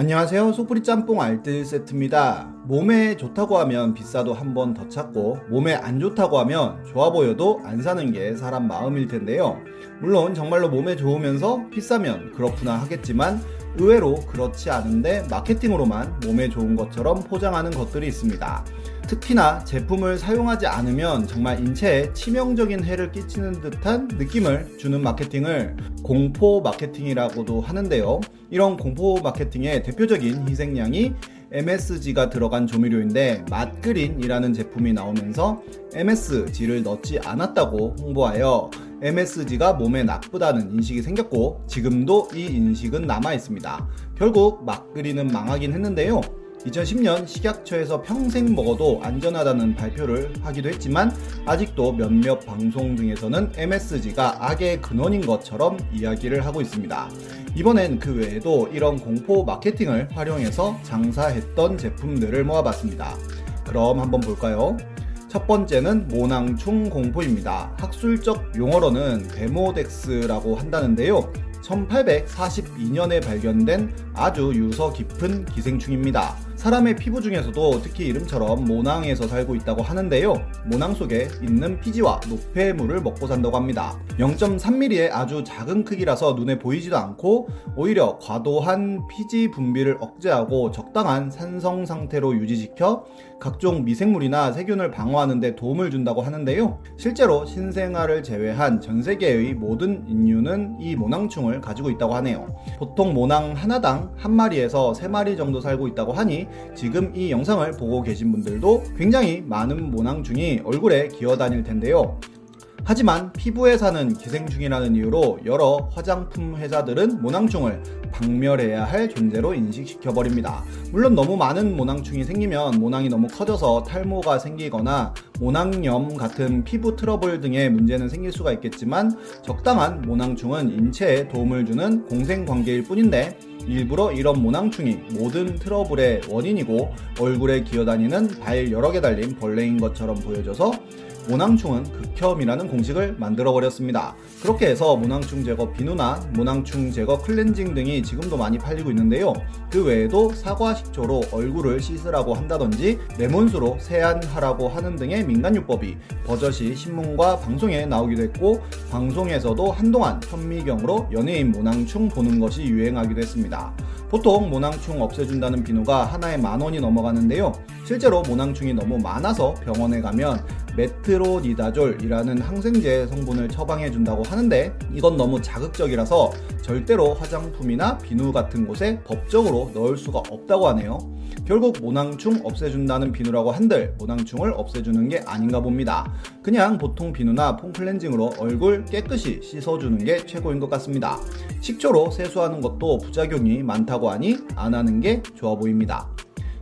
안녕하세요. 소프리 짬뽕 알뜰 세트입니다. 몸에 좋다고 하면 비싸도 한 번 더 찾고 몸에 안 좋다고 하면 좋아 보여도 안 사는 게 사람 마음일 텐데요. 물론 정말로 몸에 좋으면서 비싸면 그렇구나 하겠지만 의외로 그렇지 않은데 마케팅으로만 몸에 좋은 것처럼 포장하는 것들이 있습니다. 특히나 제품을 사용하지 않으면 정말 인체에 치명적인 해를 끼치는 듯한 느낌을 주는 마케팅을 공포 마케팅이라고도 하는데요. 이런 공포 마케팅의 대표적인 희생양이 MSG가 들어간 조미료인데 맛그린이라는 제품이 나오면서 MSG를 넣지 않았다고 홍보하여 MSG가 몸에 나쁘다는 인식이 생겼고 지금도 이 인식은 남아 있습니다. 결국 맛그린은 망하긴 했는데요. 2010년 식약처에서 평생 먹어도 안전하다는 발표를 하기도 했지만 아직도 몇몇 방송 등에서는 MSG가 악의 근원인 것처럼 이야기를 하고 있습니다. 이번엔 그 외에도 이런 공포 마케팅을 활용해서 장사했던 제품들을 모아봤습니다. 그럼 한번 볼까요? 첫 번째는 모낭충 공포입니다. 학술적 용어로는 데모덱스라고 한다는데요. 1842년에 발견된 아주 유서 깊은 기생충입니다. 사람의 피부 중에서도 특히 이름처럼 모낭에서 살고 있다고 하는데요. 모낭 속에 있는 피지와 노폐물을 먹고 산다고 합니다. 0.3mm의 아주 작은 크기라서 눈에 보이지도 않고 오히려 과도한 피지 분비를 억제하고 적당한 산성 상태로 유지시켜 각종 미생물이나 세균을 방어하는 데 도움을 준다고 하는데요. 실제로 신생아를 제외한 전 세계의 모든 인류는 이 모낭충을 가지고 있다고 하네요. 보통 모낭 하나 당 한 마리에서 세 마리 정도 살고 있다고 하니 지금 이 영상을 보고 계신 분들도 굉장히 많은 모낭충이 얼굴에 기어다닐 텐데요. 하지만 피부에 사는 기생충이라는 이유로 여러 화장품 회사들은 모낭충을 박멸해야 할 존재로 인식시켜버립니다. 물론 너무 많은 모낭충이 생기면 모낭이 너무 커져서 탈모가 생기거나 모낭염 같은 피부 트러블 등의 문제는 생길 수가 있겠지만 적당한 모낭충은 인체에 도움을 주는 공생관계일 뿐인데 일부러 이런 모낭충이 모든 트러블의 원인이고 얼굴에 기어다니는 발 여러 개 달린 벌레인 것처럼 보여져서 모낭충은 극혐이라는 공식을 만들어 버렸습니다. 그렇게 해서 모낭충 제거 비누나 모낭충 제거 클렌징 등이 지금도 많이 팔리고 있는데요. 그 외에도 사과 식초로 얼굴을 씻으라고 한다든지 레몬수로 세안하라고 하는 등의 민간요법이 버젓이 신문과 방송에 나오기도 했고 방송에서도 한동안 현미경으로 연예인 모낭충 보는 것이 유행하기도 했습니다. 보통 모낭충 없애준다는 비누가 하나에 만 원이 넘어가는데요. 실제로 모낭충이 너무 많아서 병원에 가면 메트로니다졸이라는 항생제 성분을 처방해 준다고 하는데 이건 너무 자극적이라서 절대로 화장품이나 비누 같은 곳에 법적으로 넣을 수가 없다고 하네요. 결국 모낭충 없애준다는 비누라고 한들 모낭충을 없애주는 게 아닌가 봅니다. 그냥 보통 비누나 폼클렌징으로 얼굴 깨끗이 씻어주는 게 최고인 것 같습니다. 식초로 세수하는 것도 부작용이 많다고 하니 안 하는 게 좋아 보입니다.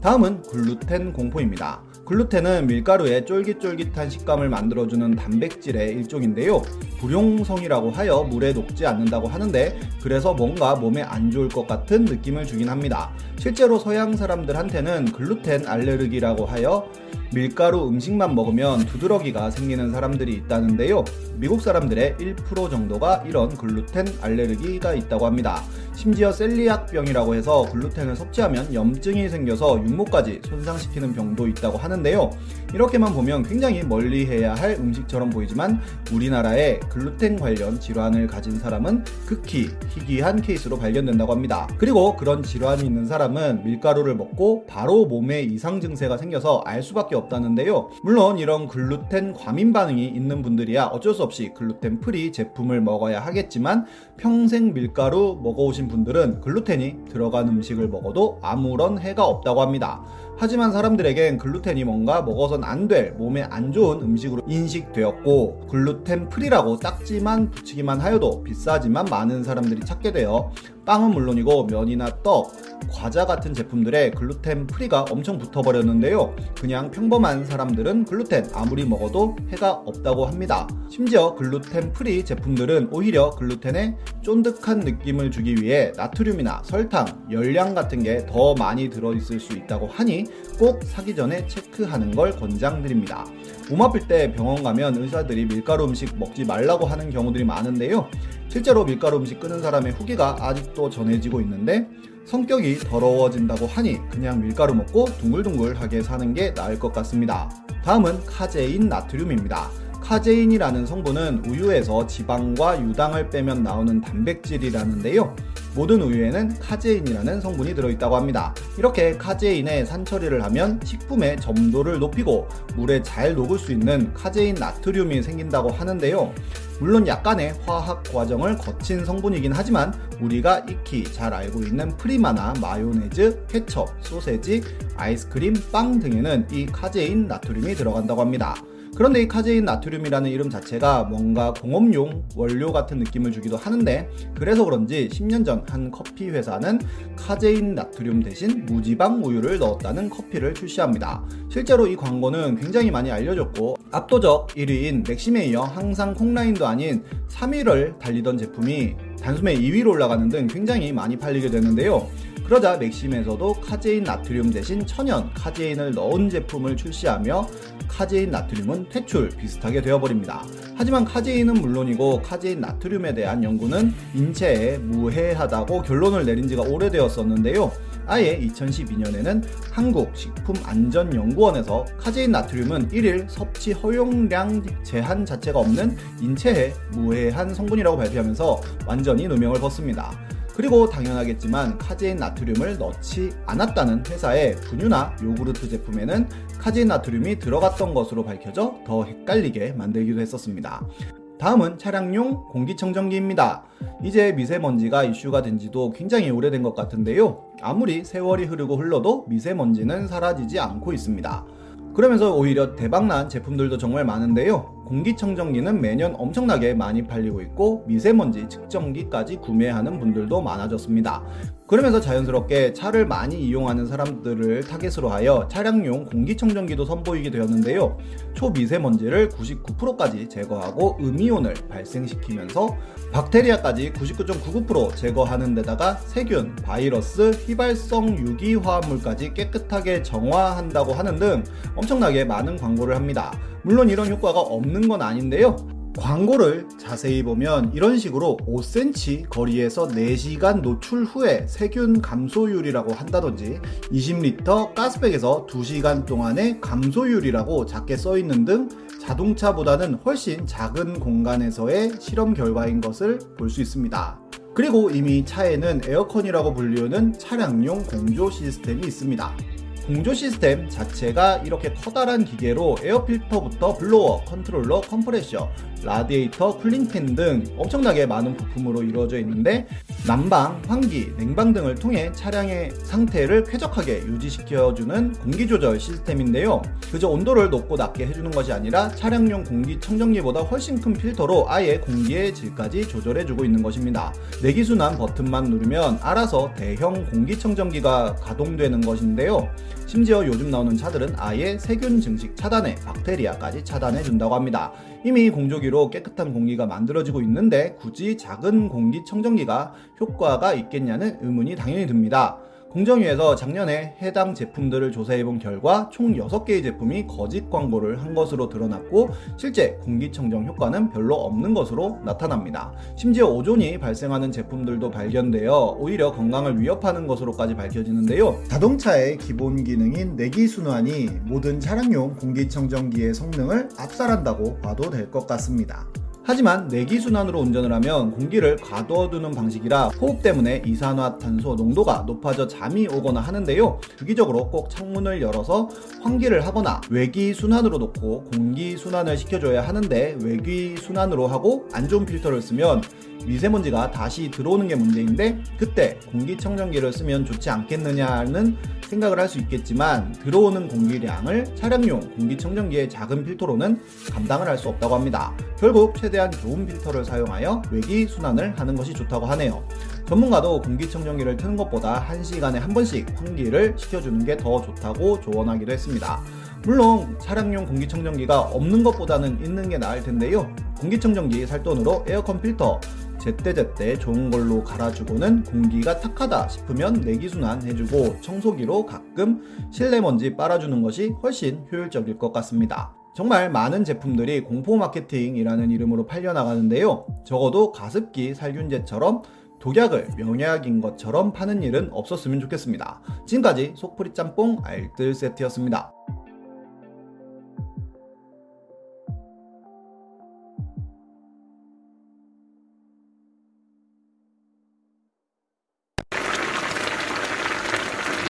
다음은 글루텐 공포입니다. 글루텐은 밀가루의 쫄깃쫄깃한 식감을 만들어주는 단백질의 일종인데요. 불용성이라고 하여 물에 녹지 않는다고 하는데 그래서 뭔가 몸에 안 좋을 것 같은 느낌을 주긴 합니다. 실제로 서양 사람들한테는 글루텐 알레르기라고 하여 밀가루 음식만 먹으면 두드러기가 생기는 사람들이 있다는데요. 미국 사람들의 1% 정도가 이런 글루텐 알레르기가 있다고 합니다. 심지어 셀리악병이라고 해서 글루텐을 섭취하면 염증이 생겨서 융모까지 손상시키는 병도 있다고 하는데요. 이렇게만 보면 굉장히 멀리 해야 할 음식처럼 보이지만 우리나라에 글루텐 관련 질환을 가진 사람은 극히 희귀한 케이스로 발견된다고 합니다. 그리고 그런 질환이 있는 사람은 밀가루를 먹고 바로 몸에 이상 증세가 생겨서 알 수밖에 없다는데요. 물론 이런 글루텐 과민 반응이 있는 분들이야 어쩔 수 없이 글루텐 프리 제품을 먹어야 하겠지만 평생 밀가루 먹어오신 분들은 글루텐이 들어간 음식을 먹어도 아무런 해가 없다고 합니다. 하지만 사람들에겐 글루텐이 뭔가 먹어선 안 될 몸에 안 좋은 음식으로 인식되었고 글루텐 프리라고 딱지만 붙이기만 하여도 비싸지만 많은 사람들이 찾게 되어 빵은 물론이고 면이나 떡, 과자 같은 제품들에 글루텐 프리가 엄청 붙어버렸는데요. 그냥 평범한 사람들은 글루텐 아무리 먹어도 해가 없다고 합니다. 심지어 글루텐 프리 제품들은 오히려 글루텐에 쫀득한 느낌을 주기 위해 나트륨이나 설탕, 열량 같은 게 더 많이 들어있을 수 있다고 하니 꼭 사기 전에 체크하는 걸 권장드립니다. 몸 아플 때 병원 가면 의사들이 밀가루 음식 먹지 말라고 하는 경우들이 많은데요. 실제로 밀가루 음식 끄는 사람의 후기가 아직도 전해지고 있는데 성격이 더러워진다고 하니 그냥 밀가루 먹고 둥글둥글하게 사는 게 나을 것 같습니다. 다음은 카제인 나트륨입니다. 카제인이라는 성분은 우유에서 지방과 유당을 빼면 나오는 단백질이라는데요. 모든 우유에는 카제인이라는 성분이 들어있다고 합니다. 이렇게 카제인의 산처리를 하면 식품의 점도를 높이고 물에 잘 녹을 수 있는 카제인 나트륨이 생긴다고 하는데요. 물론 약간의 화학 과정을 거친 성분이긴 하지만 우리가 익히 잘 알고 있는 프리마나 마요네즈, 케첩, 소세지, 아이스크림, 빵 등에는 이 카제인 나트륨이 들어간다고 합니다. 그런데 이 카제인 나트륨이라는 이름 자체가 뭔가 공업용 원료 같은 느낌을 주기도 하는데 그래서 그런지 10년 전 한 커피 회사는 카제인 나트륨 대신 무지방 우유를 넣었다는 커피를 출시합니다. 실제로 이 광고는 굉장히 많이 알려졌고 압도적 1위인 맥심에 이어 항상 콩라인도 아닌 3위를 달리던 제품이 단숨에 2위로 올라가는 등 굉장히 많이 팔리게 되는데요. 그러자 맥심에서도 카제인 나트륨 대신 천연 카제인을 넣은 제품을 출시하며 카제인 나트륨은 퇴출 비슷하게 되어버립니다. 하지만 카제인은 물론이고 카제인 나트륨에 대한 연구는 인체에 무해하다고 결론을 내린 지가 오래되었었는데요. 아예 2012년에는 한국식품안전연구원에서 카제인 나트륨은 1일 섭취 허용량 제한 자체가 없는 인체에 무해한 성분이라고 발표하면서 완전히 누명을 벗습니다. 그리고 당연하겠지만 카제인 나트륨을 넣지 않았다는 회사의 분유나 요구르트 제품에는 카제인 나트륨이 들어갔던 것으로 밝혀져 더 헷갈리게 만들기도 했었습니다. 다음은 차량용 공기청정기입니다. 이제 미세먼지가 이슈가 된 지도 굉장히 오래된 것 같은데요. 아무리 세월이 흐르고 흘러도 미세먼지는 사라지지 않고 있습니다. 그러면서 오히려 대박난 제품들도 정말 많은데요. 공기청정기는 매년 엄청나게 많이 팔리고 있고 미세먼지 측정기까지 구매하는 분들도 많아졌습니다. 그러면서 자연스럽게 차를 많이 이용하는 사람들을 타겟으로 하여 차량용 공기청정기도 선보이게 되었는데요. 초미세먼지를 99%까지 제거하고 음이온을 발생시키면서 박테리아까지 99.99% 제거하는 데다가 세균, 바이러스, 휘발성 유기화합물까지 깨끗하게 정화한다고 하는 등 엄청나게 많은 광고를 합니다. 물론 이런 효과가 없는 건 아닌데요. 광고를 자세히 보면 이런 식으로 5cm 거리에서 4시간 노출 후에 세균 감소율이라고 한다든지 20리터 가스백에서 2시간 동안의 감소율이라고 작게 써 있는 등 자동차보다는 훨씬 작은 공간에서의 실험 결과인 것을 볼 수 있습니다. 그리고 이미 차에는 에어컨이라고 불리우는 차량용 공조 시스템이 있습니다. 공조 시스템 자체가 이렇게 커다란 기계로 air filter부터 blower, 컨트롤러, 컴프레셔, 라디에이터, cooling fan 등 엄청나게 많은 부품으로 이루어져 있는데 난방, 환기, 냉방 등을 통해 차량의 상태를 쾌적하게 유지시켜주는 공기 조절 시스템인데요. 그저 온도를 높고 낮게 해주는 것이 아니라 차량용 공기 청정기보다 훨씬 큰 필터로 아예 공기의 질까지 조절해주고 있는 것입니다. 내기순환 버튼만 누르면 알아서 대형 공기청정기가 가동되는 것인데요. 심지어 요즘 나오는 차들은 아예 세균 증식 차단에 박테리아까지 차단해 준다고 합니다. 이미 공조기로 깨끗한 공기가 만들어지고 있는데 굳이 작은 공기청정기가 효과가 있겠냐는 의문이 당연히 듭니다. 공정위에서 작년에 해당 제품들을 조사해본 결과 총 6개의 제품이 거짓 광고를 한 것으로 드러났고 실제 공기청정 효과는 별로 없는 것으로 나타납니다. 심지어 오존이 발생하는 제품들도 발견되어 오히려 건강을 위협하는 것으로까지 밝혀지는데요. 자동차의 기본 기능인 내기순환이 모든 차량용 공기청정기의 성능을 압살한다고 봐도 될 것 같습니다. 하지만 내기순환으로 운전을 하면 공기를 가둬두는 방식이라 호흡 때문에 이산화탄소 농도가 높아져 잠이 오거나 하는데요. 주기적으로 꼭 창문을 열어서 환기를 하거나 외기순환으로 놓고 공기순환을 시켜줘야 하는데 외기순환으로 하고 안 좋은 필터를 쓰면 미세먼지가 다시 들어오는 게 문제인데 그때 공기청정기를 쓰면 좋지 않겠느냐는 생각을 할 수 있겠지만 들어오는 공기량을 차량용 공기청정기의 작은 필터로는 감당을 할 수 없다고 합니다. 결국 최대한 좋은 필터를 사용하여 외기 순환을 하는 것이 좋다고 하네요. 전문가도 공기청정기를 트는 것보다 1시간에 한 번씩 환기를 시켜주는 게 더 좋다고 조언하기도 했습니다. 물론 차량용 공기청정기가 없는 것보다는 있는 게 나을 텐데요. 공기청정기 살 돈으로 에어컨 필터 제때제때 좋은 걸로 갈아주고는 공기가 탁하다 싶으면 내기순환 해주고 청소기로 가끔 실내 먼지 빨아주는 것이 훨씬 효율적일 것 같습니다. 정말 많은 제품들이 공포 마케팅이라는 이름으로 팔려나가는데요. 적어도 가습기 살균제처럼 독약을 명약인 것처럼 파는 일은 없었으면 좋겠습니다. 지금까지 속풀이 짬뽕 알뜰 세트였습니다.